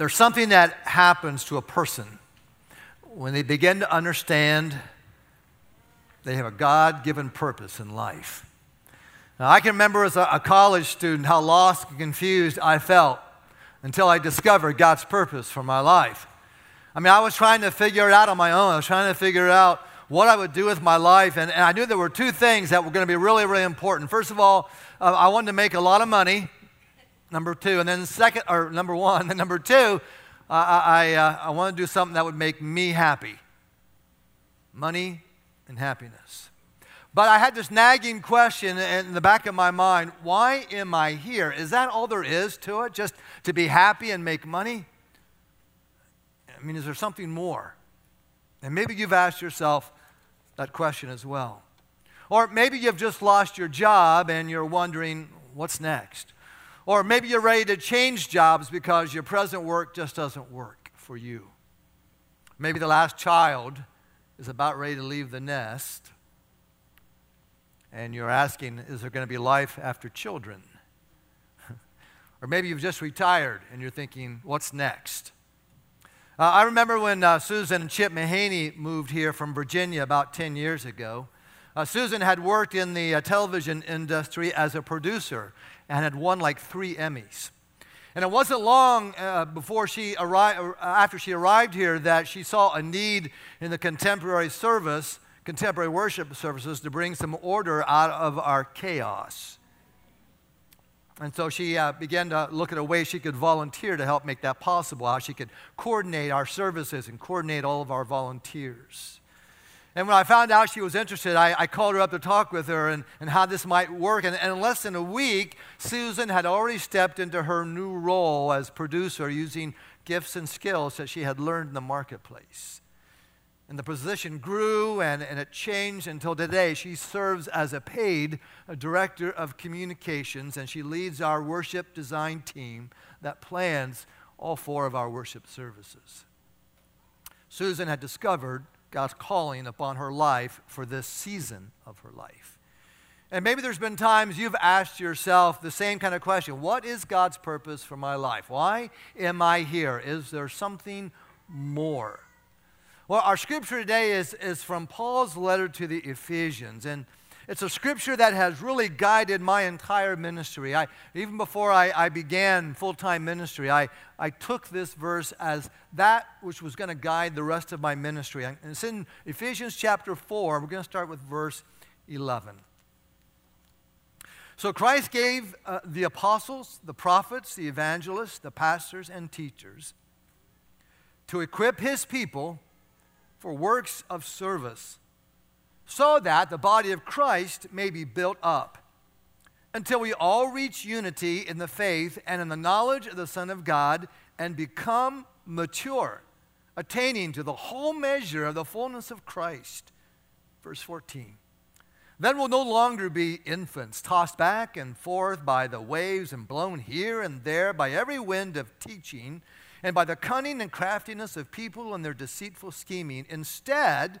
There's something that happens to a person when they begin to understand they have a God given purpose in life. Now, I can remember as a, college student how lost and confused I felt until I discovered God's purpose for my life. I mean, I was trying to figure it out on my own. I was trying to figure out what I would do with my life. And, and I knew there were two things that were going to be really, really important. First of all, uh, I wanted to make a lot of money number two. And then second, or number one, and number two, I, uh, I want to do something that would make me happy. Money and happiness. But I had this nagging question in the back of my mind why am I here? Is that all there is to it? Just to be happy and make money? I mean, is there something more? And maybe you've asked yourself that question as well. Or maybe you've just lost your job and you're wondering, what's next? Or maybe you're ready to change jobs because your present work just doesn't work for you. Maybe the last child is about ready to leave the nest, and you're asking, is there going to be life after children? or maybe you've just retired and you're thinking, what's next? Uh, I remember when uh, Susan and Chip Mahaney moved here from Virginia about 10 years ago. Uh, Susan had worked in the uh, television industry as a producer and had won like three Emmys. And it wasn't long uh, before she arrived, uh, after she arrived here that she saw a need in the contemporary service, contemporary worship services, to bring some order out of our chaos. And so she uh, began to look at a way she could volunteer to help make that possible, how she could coordinate our services and coordinate all of our volunteers. And when I found out she was interested, I, I called her up to talk with her and, and how this might work. And, and in less than a week, Susan had already stepped into her new role as producer using gifts and skills that she had learned in the marketplace. And the position grew and, and it changed until today. She serves as a paid director of communications and she leads our worship design team that plans all four of our worship services. Susan had discovered God's calling upon her life for this season of her life. And maybe there's been times you've asked yourself the same kind of question What is God's purpose for my life? Why am I here? Is there something more? Well, our scripture today is, is from Paul's letter to the Ephesians. And it's a scripture that has really guided my entire ministry. I, even before I, I began full time ministry, I, I took this verse as that which was going to guide the rest of my ministry. And it's in Ephesians chapter 4. We're going to start with verse 11. So Christ gave uh, the apostles, the prophets, the evangelists, the pastors, and teachers to equip his people for works of service so that the body of Christ may be built up until we all reach unity in the faith and in the knowledge of the Son of God and become mature, attaining to the whole measure of the fullness of Christ. Verse 14. Then we'll no longer be infants, tossed back and forth by the waves and blown here and there by every wind of teaching and by the cunning and craftiness of people and their deceitful scheming. Instead,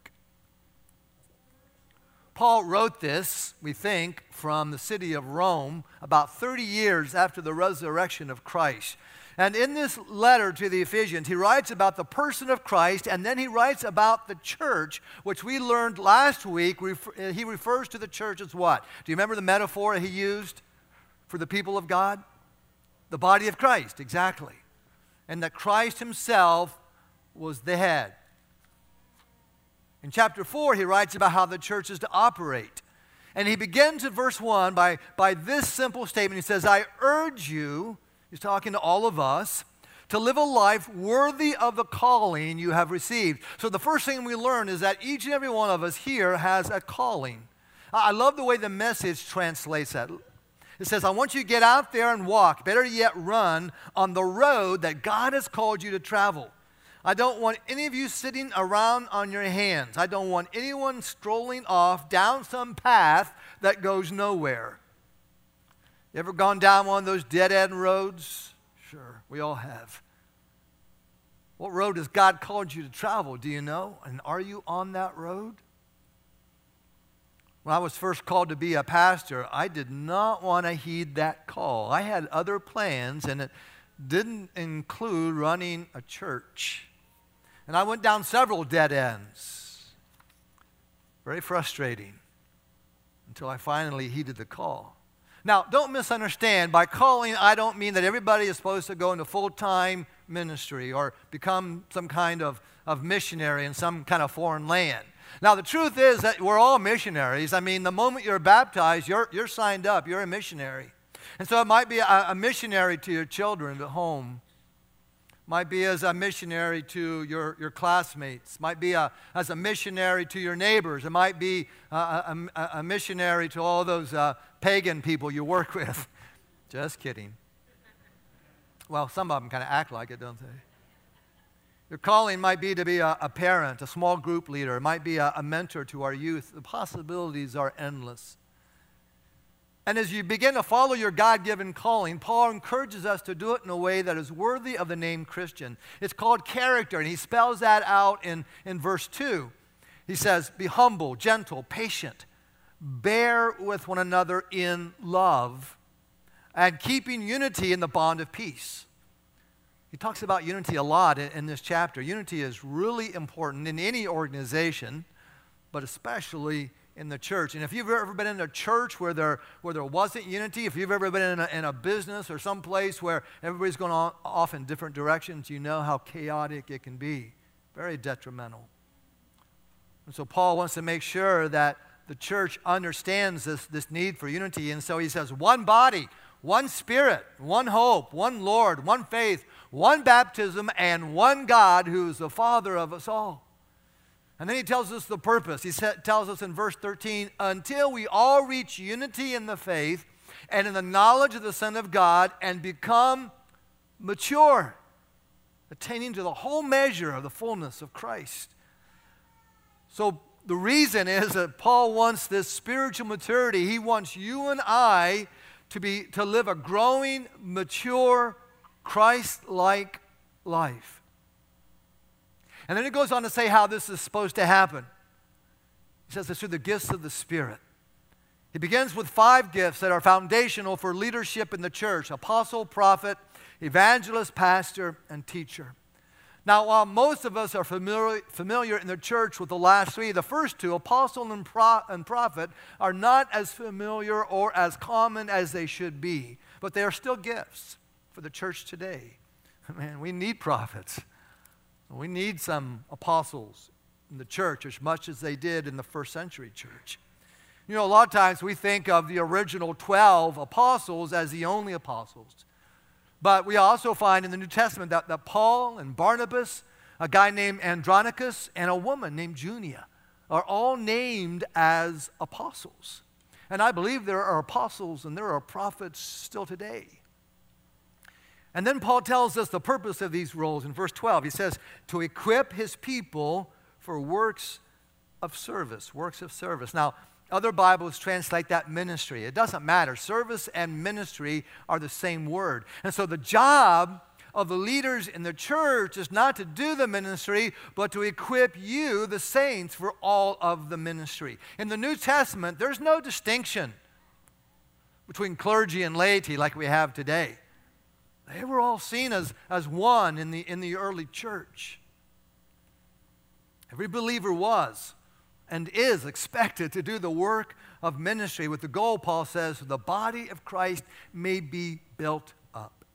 Paul wrote this, we think, from the city of Rome about 30 years after the resurrection of Christ. And in this letter to the Ephesians, he writes about the person of Christ, and then he writes about the church, which we learned last week. Uh, he refers to the church as what? Do you remember the metaphor he used for the people of God? The body of Christ, exactly. And that Christ himself was the head. In chapter 4, he writes about how the church is to operate. And he begins in verse 1 by, by this simple statement. He says, I urge you, he's talking to all of us, to live a life worthy of the calling you have received. So the first thing we learn is that each and every one of us here has a calling. I love the way the message translates that. It says, I want you to get out there and walk, better yet, run on the road that God has called you to travel. I don't want any of you sitting around on your hands. I don't want anyone strolling off down some path that goes nowhere. You ever gone down one of those dead end roads? Sure, we all have. What road has God called you to travel? Do you know? And are you on that road? When I was first called to be a pastor, I did not want to heed that call. I had other plans, and it didn't include running a church. And I went down several dead ends. Very frustrating until I finally heeded the call. Now, don't misunderstand. By calling, I don't mean that everybody is supposed to go into full time ministry or become some kind of, of missionary in some kind of foreign land. Now, the truth is that we're all missionaries. I mean, the moment you're baptized, you're, you're signed up, you're a missionary. And so it might be a, a missionary to your children at home might be as a missionary to your, your classmates, might be a, as a missionary to your neighbors, it might be a, a, a missionary to all those uh, pagan people you work with. Just kidding. Well, some of them kind of act like it, don't they? Your calling might be to be a, a parent, a small group leader, it might be a, a mentor to our youth. The possibilities are endless. And as you begin to follow your God given calling, Paul encourages us to do it in a way that is worthy of the name Christian. It's called character, and he spells that out in, in verse 2. He says, Be humble, gentle, patient, bear with one another in love, and keeping unity in the bond of peace. He talks about unity a lot in, in this chapter. Unity is really important in any organization, but especially in the church. And if you've ever been in a church where there, where there wasn't unity, if you've ever been in a, in a business or some place where everybody's going on, off in different directions, you know how chaotic it can be. Very detrimental. And so Paul wants to make sure that the church understands this, this need for unity. And so he says, one body, one spirit, one hope, one Lord, one faith, one baptism, and one God who is the Father of us all. And then he tells us the purpose. He tells us in verse 13, until we all reach unity in the faith and in the knowledge of the Son of God and become mature, attaining to the whole measure of the fullness of Christ. So the reason is that Paul wants this spiritual maturity. He wants you and I to be to live a growing, mature, Christ-like life. And then he goes on to say how this is supposed to happen. He says it's through the gifts of the Spirit. He begins with five gifts that are foundational for leadership in the church apostle, prophet, evangelist, pastor, and teacher. Now, while most of us are familiar, familiar in the church with the last three, the first two, apostle and, pro, and prophet, are not as familiar or as common as they should be, but they are still gifts for the church today. Man, we need prophets. We need some apostles in the church as much as they did in the first century church. You know, a lot of times we think of the original 12 apostles as the only apostles. But we also find in the New Testament that, that Paul and Barnabas, a guy named Andronicus, and a woman named Junia are all named as apostles. And I believe there are apostles and there are prophets still today. And then Paul tells us the purpose of these roles in verse 12. He says, to equip his people for works of service. Works of service. Now, other Bibles translate that ministry. It doesn't matter. Service and ministry are the same word. And so the job of the leaders in the church is not to do the ministry, but to equip you, the saints, for all of the ministry. In the New Testament, there's no distinction between clergy and laity like we have today. They were all seen as, as one in the, in the early church. Every believer was and is expected to do the work of ministry with the goal, Paul says, the body of Christ may be built up.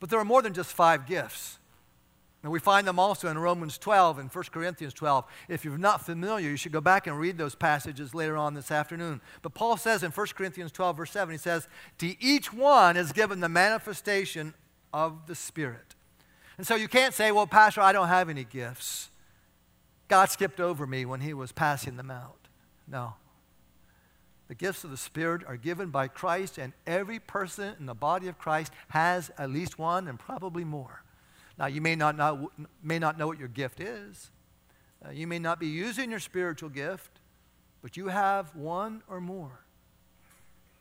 But there are more than just five gifts. And we find them also in Romans 12 and 1 Corinthians 12. If you're not familiar, you should go back and read those passages later on this afternoon. But Paul says in 1 Corinthians 12, verse 7, he says, To each one is given the manifestation of the Spirit. And so you can't say, Well, Pastor, I don't have any gifts. God skipped over me when he was passing them out. No. The gifts of the Spirit are given by Christ, and every person in the body of Christ has at least one and probably more. Now, you may not know, may not know what your gift is. Uh, you may not be using your spiritual gift, but you have one or more.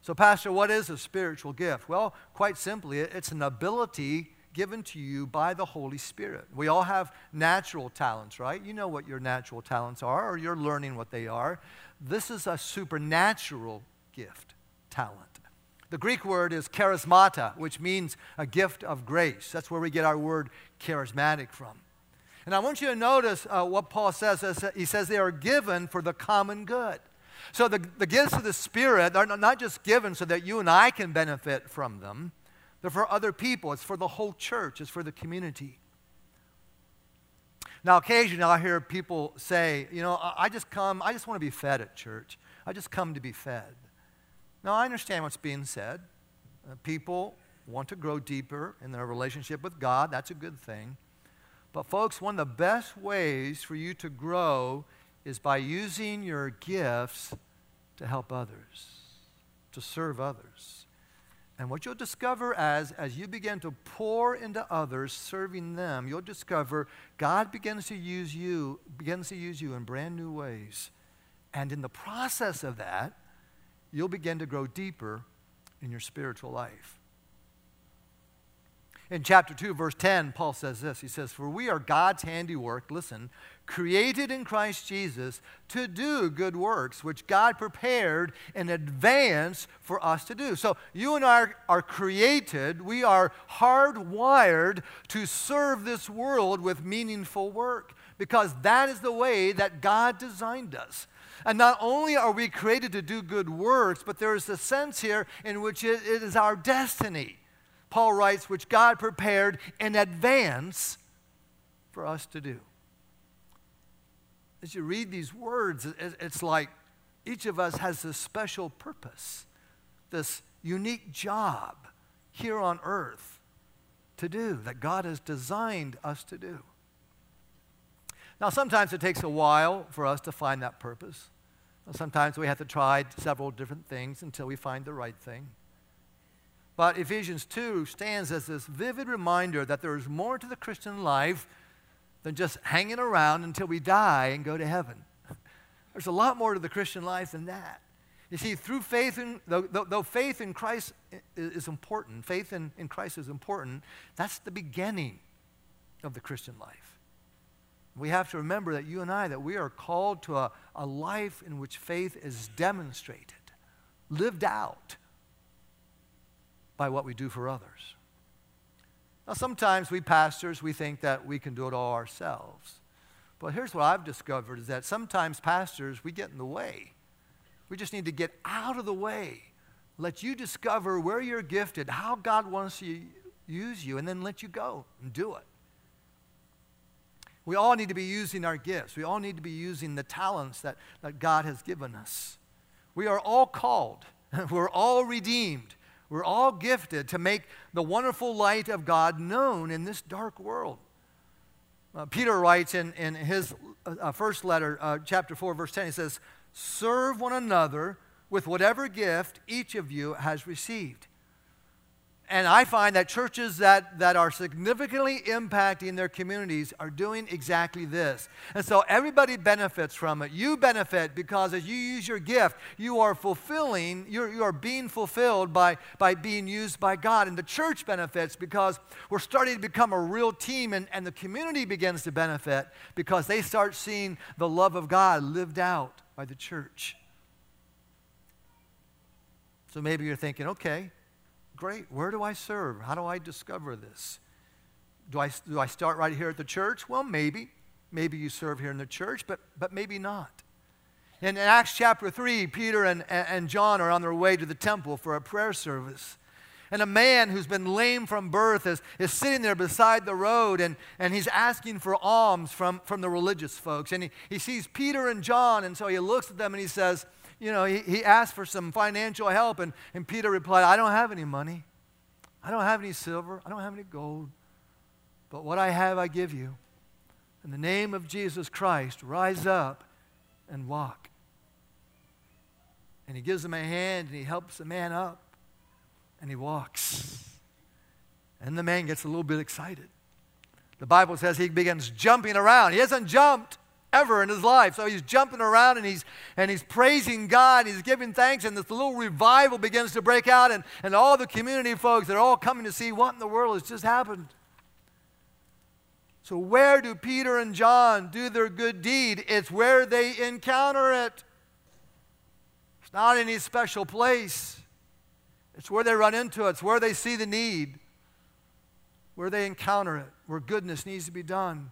So, Pastor, what is a spiritual gift? Well, quite simply, it's an ability given to you by the Holy Spirit. We all have natural talents, right? You know what your natural talents are, or you're learning what they are. This is a supernatural gift, talent. The Greek word is charismata, which means a gift of grace. That's where we get our word charismatic from. And I want you to notice uh, what Paul says. He says they are given for the common good. So the, the gifts of the Spirit are not just given so that you and I can benefit from them, they're for other people. It's for the whole church, it's for the community. Now, occasionally I hear people say, you know, I just come, I just want to be fed at church. I just come to be fed. Now, I understand what's being said. Uh, people want to grow deeper in their relationship with God. That's a good thing. But, folks, one of the best ways for you to grow is by using your gifts to help others, to serve others. And what you'll discover as, as you begin to pour into others, serving them, you'll discover God begins to use you, begins to use you in brand new ways. And in the process of that, you'll begin to grow deeper in your spiritual life. In chapter 2, verse 10, Paul says this He says, For we are God's handiwork, listen, created in Christ Jesus to do good works, which God prepared in advance for us to do. So you and I are created, we are hardwired to serve this world with meaningful work because that is the way that God designed us. And not only are we created to do good works, but there is a sense here in which it, it is our destiny. Paul writes, which God prepared in advance for us to do. As you read these words, it's like each of us has this special purpose, this unique job here on earth to do that God has designed us to do. Now, sometimes it takes a while for us to find that purpose. Sometimes we have to try several different things until we find the right thing. But Ephesians 2 stands as this vivid reminder that there is more to the Christian life than just hanging around until we die and go to heaven. There's a lot more to the Christian life than that. You see, through faith in, though, though faith in Christ is important, faith in, in Christ is important, that's the beginning of the Christian life. We have to remember that you and I, that we are called to a, a life in which faith is demonstrated, lived out by what we do for others. Now, sometimes we pastors, we think that we can do it all ourselves. But here's what I've discovered is that sometimes pastors, we get in the way. We just need to get out of the way. Let you discover where you're gifted, how God wants to use you, and then let you go and do it. We all need to be using our gifts. We all need to be using the talents that, that God has given us. We are all called. We're all redeemed. We're all gifted to make the wonderful light of God known in this dark world. Uh, Peter writes in, in his uh, uh first letter, uh, chapter 4, verse 10, he says, Serve one another with whatever gift each of you has received and I find that churches that, that are significantly impacting their communities are doing exactly this. And so everybody benefits from it. You benefit because as you use your gift, you are fulfilling, you're, you are being fulfilled by, by being used by God. And the church benefits because we're starting to become a real team, and, and the community begins to benefit because they start seeing the love of God lived out by the church. So maybe you're thinking, okay, Great. Where do I serve? How do I discover this? Do I, do I start right here at the church? Well, maybe. Maybe you serve here in the church, but, but maybe not. In Acts chapter 3, Peter and, and John are on their way to the temple for a prayer service. And a man who's been lame from birth is, is sitting there beside the road and, and he's asking for alms from, from the religious folks. And he, he sees Peter and John, and so he looks at them and he says, you know, he, he asked for some financial help, and, and Peter replied, I don't have any money. I don't have any silver. I don't have any gold. But what I have, I give you. In the name of Jesus Christ, rise up and walk. And he gives him a hand and he helps the man up and he walks. And the man gets a little bit excited. The Bible says he begins jumping around. He hasn't jumped ever in his life. So he's jumping around and he's, and he's praising God. He's giving thanks, and this little revival begins to break out. And, and all the community folks, they're all coming to see what in the world has just happened. So, where do Peter and John do their good deed? It's where they encounter it. It's not any special place, it's where they run into it, it's where they see the need, where they encounter it, where goodness needs to be done.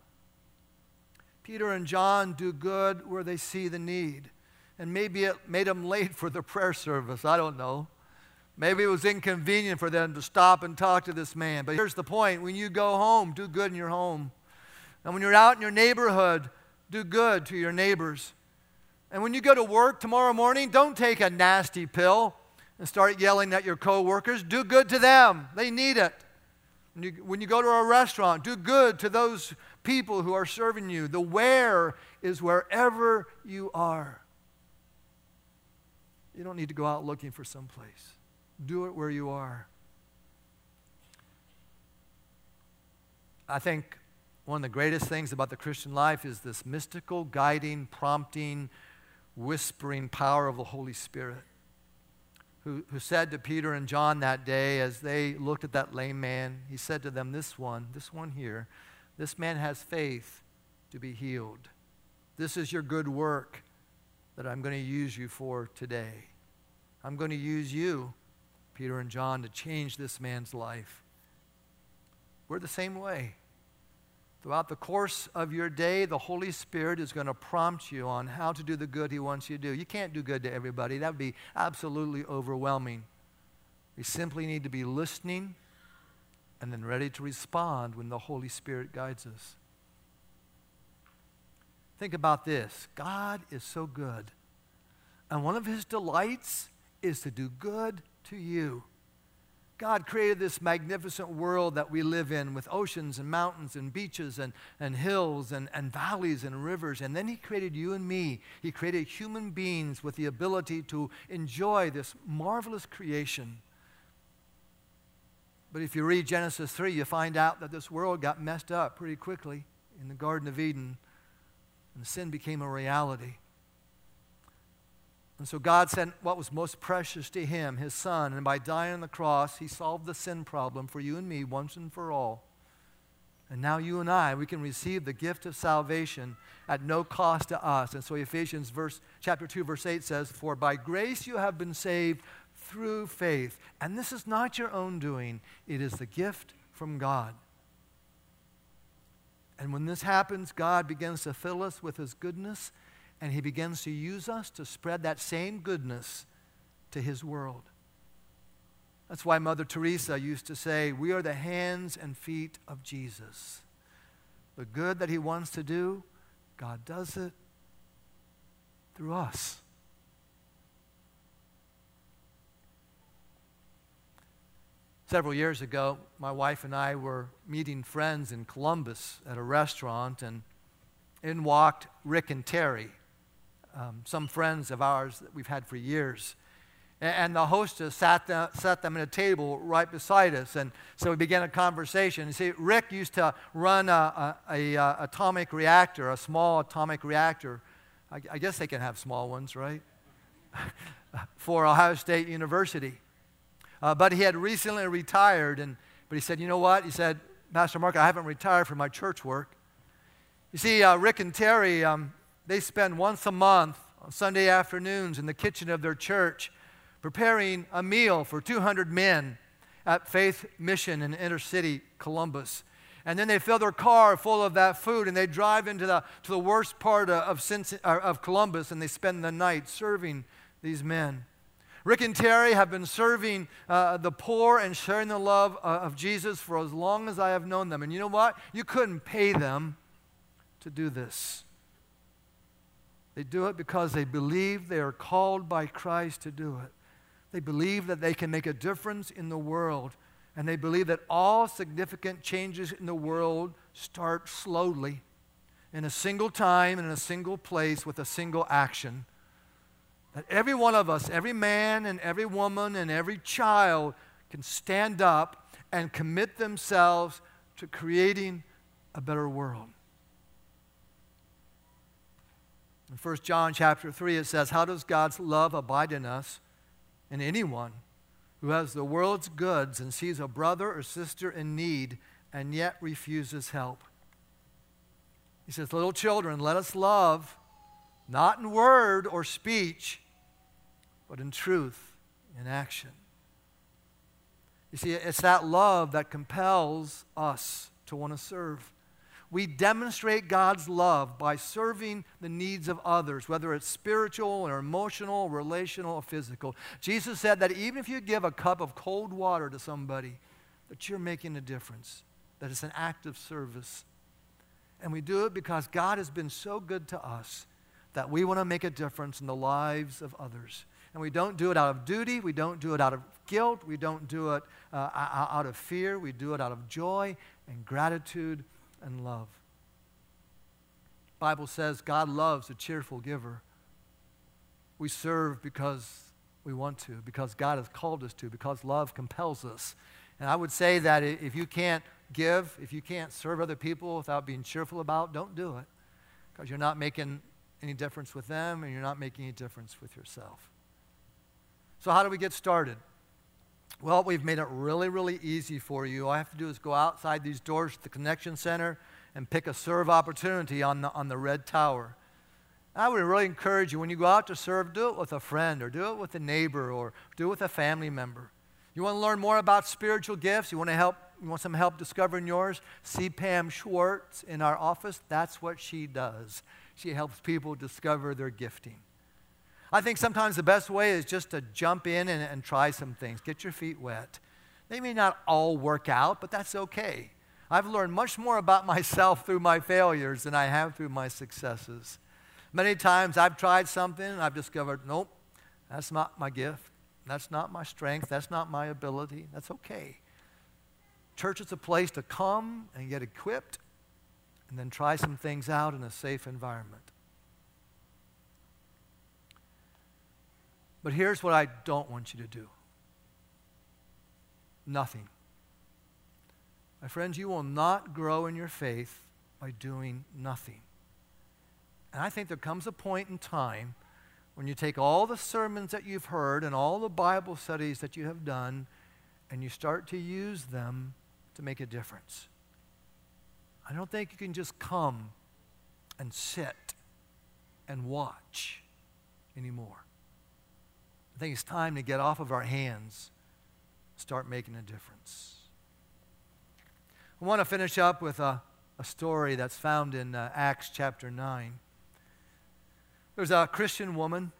Peter and John do good where they see the need. And maybe it made them late for the prayer service. I don't know. Maybe it was inconvenient for them to stop and talk to this man. But here's the point when you go home, do good in your home. And when you're out in your neighborhood, do good to your neighbors. And when you go to work tomorrow morning, don't take a nasty pill and start yelling at your coworkers. Do good to them. They need it. When you, when you go to a restaurant, do good to those people who are serving you. The where is wherever you are. You don't need to go out looking for some place. Do it where you are. I think one of the greatest things about the Christian life is this mystical, guiding, prompting, whispering power of the Holy Spirit. Who, who said to Peter and John that day as they looked at that lame man, he said to them, This one, this one here, this man has faith to be healed. This is your good work that I'm going to use you for today. I'm going to use you, Peter and John, to change this man's life. We're the same way. Throughout the course of your day, the Holy Spirit is going to prompt you on how to do the good He wants you to do. You can't do good to everybody, that would be absolutely overwhelming. We simply need to be listening and then ready to respond when the Holy Spirit guides us. Think about this God is so good, and one of his delights is to do good to you. God created this magnificent world that we live in with oceans and mountains and beaches and, and hills and, and valleys and rivers. And then He created you and me. He created human beings with the ability to enjoy this marvelous creation. But if you read Genesis 3, you find out that this world got messed up pretty quickly in the Garden of Eden, and sin became a reality. And so God sent what was most precious to him, his son, and by dying on the cross, he solved the sin problem for you and me once and for all. And now you and I, we can receive the gift of salvation at no cost to us. And so Ephesians verse, chapter 2, verse 8 says, For by grace you have been saved through faith. And this is not your own doing, it is the gift from God. And when this happens, God begins to fill us with His goodness, and He begins to use us to spread that same goodness to His world. That's why Mother Teresa used to say, We are the hands and feet of Jesus. The good that He wants to do, God does it through us. Several years ago, my wife and I were meeting friends in Columbus at a restaurant, and in walked Rick and Terry, um, some friends of ours that we've had for years. And the hostess sat sat them at a table right beside us. And so we began a conversation. You see, Rick used to run a, a, a atomic reactor, a small atomic reactor. I, I guess they can have small ones, right? For Ohio State University. Uh, but he had recently retired, and, but he said, You know what? He said, Pastor Mark, I haven't retired from my church work. You see, uh, Rick and Terry, um, they spend once a month on Sunday afternoons in the kitchen of their church preparing a meal for 200 men at Faith Mission in inner city Columbus. And then they fill their car full of that food and they drive into the, to the worst part of, of, of Columbus and they spend the night serving these men. Rick and Terry have been serving uh, the poor and sharing the love uh, of Jesus for as long as I have known them. And you know what? You couldn't pay them to do this. They do it because they believe they are called by Christ to do it. They believe that they can make a difference in the world. And they believe that all significant changes in the world start slowly, in a single time, in a single place, with a single action. That every one of us, every man and every woman and every child can stand up and commit themselves to creating a better world. In 1 John chapter 3, it says, How does God's love abide in us? In anyone who has the world's goods and sees a brother or sister in need and yet refuses help. He says, Little children, let us love, not in word or speech, but in truth, in action. You see, it's that love that compels us to want to serve. We demonstrate God's love by serving the needs of others, whether it's spiritual or emotional, relational, or physical. Jesus said that even if you give a cup of cold water to somebody, that you're making a difference, that it's an act of service. And we do it because God has been so good to us that we want to make a difference in the lives of others. And we don't do it out of duty, we don't do it out of guilt, we don't do it uh, out of fear, we do it out of joy and gratitude and love. Bible says God loves a cheerful giver. We serve because we want to, because God has called us to, because love compels us. And I would say that if you can't give, if you can't serve other people without being cheerful about, don't do it. Because you're not making any difference with them and you're not making any difference with yourself. So, how do we get started? Well, we've made it really, really easy for you. All I have to do is go outside these doors to the Connection Center and pick a serve opportunity on the, on the red tower. I would really encourage you when you go out to serve, do it with a friend or do it with a neighbor or do it with a family member. You want to learn more about spiritual gifts? You want to help? You want some help discovering yours? See Pam Schwartz in our office. That's what she does. She helps people discover their gifting. I think sometimes the best way is just to jump in and, and try some things, get your feet wet. They may not all work out, but that's okay. I've learned much more about myself through my failures than I have through my successes. Many times I've tried something and I've discovered, nope, that's not my gift. That's not my strength. That's not my ability. That's okay. Church is a place to come and get equipped and then try some things out in a safe environment. But here's what I don't want you to do nothing. My friends, you will not grow in your faith by doing nothing. And I think there comes a point in time when you take all the sermons that you've heard and all the Bible studies that you have done and you start to use them to make a difference. I don't think you can just come and sit and watch anymore. I think it's time to get off of our hands, start making a difference. I want to finish up with a, a story that's found in uh, Acts chapter 9. There's a Christian woman.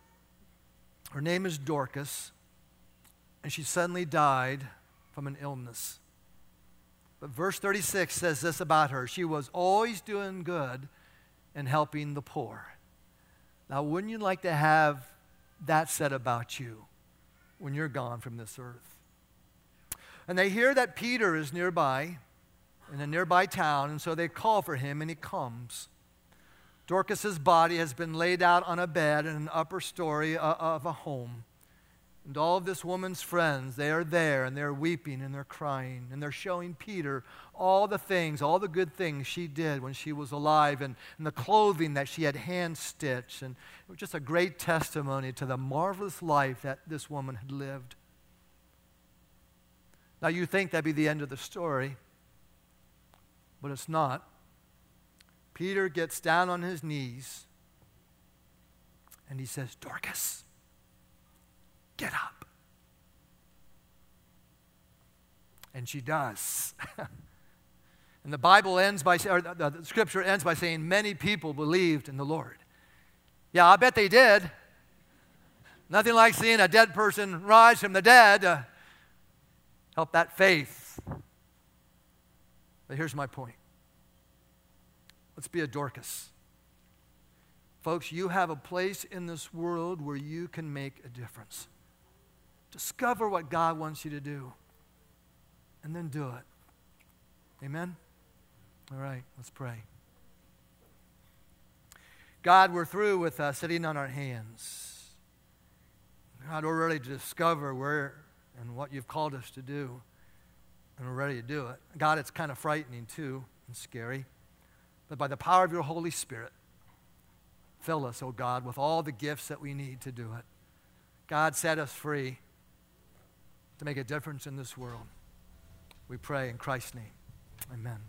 Her name is Dorcas, and she suddenly died from an illness. But verse 36 says this about her She was always doing good and helping the poor. Now, wouldn't you like to have that said about you when you're gone from this earth. And they hear that Peter is nearby in a nearby town, and so they call for him, and he comes. Dorcas's body has been laid out on a bed in an upper story of a home. And all of this woman's friends, they are there and they're weeping and they're crying and they're showing Peter all the things, all the good things she did when she was alive and, and the clothing that she had hand stitched. And it was just a great testimony to the marvelous life that this woman had lived. Now, you think that'd be the end of the story, but it's not. Peter gets down on his knees and he says, Dorcas. Get up. And she does. and the Bible ends by, or the, scripture ends by saying, many people believed in the Lord. Yeah, I bet they did. Nothing like seeing a dead person rise from the dead to help that faith. But here's my point. Let's be a Dorcas. Folks, you have a place in this world where you can make a difference. Discover what God wants you to do and then do it. Amen? All right, let's pray. God, we're through with uh, sitting on our hands. God, we're ready to discover where and what you've called us to do, and we're ready to do it. God, it's kind of frightening too and scary, but by the power of your Holy Spirit, fill us, O oh God, with all the gifts that we need to do it. God, set us free to make a difference in this world. We pray in Christ's name. Amen.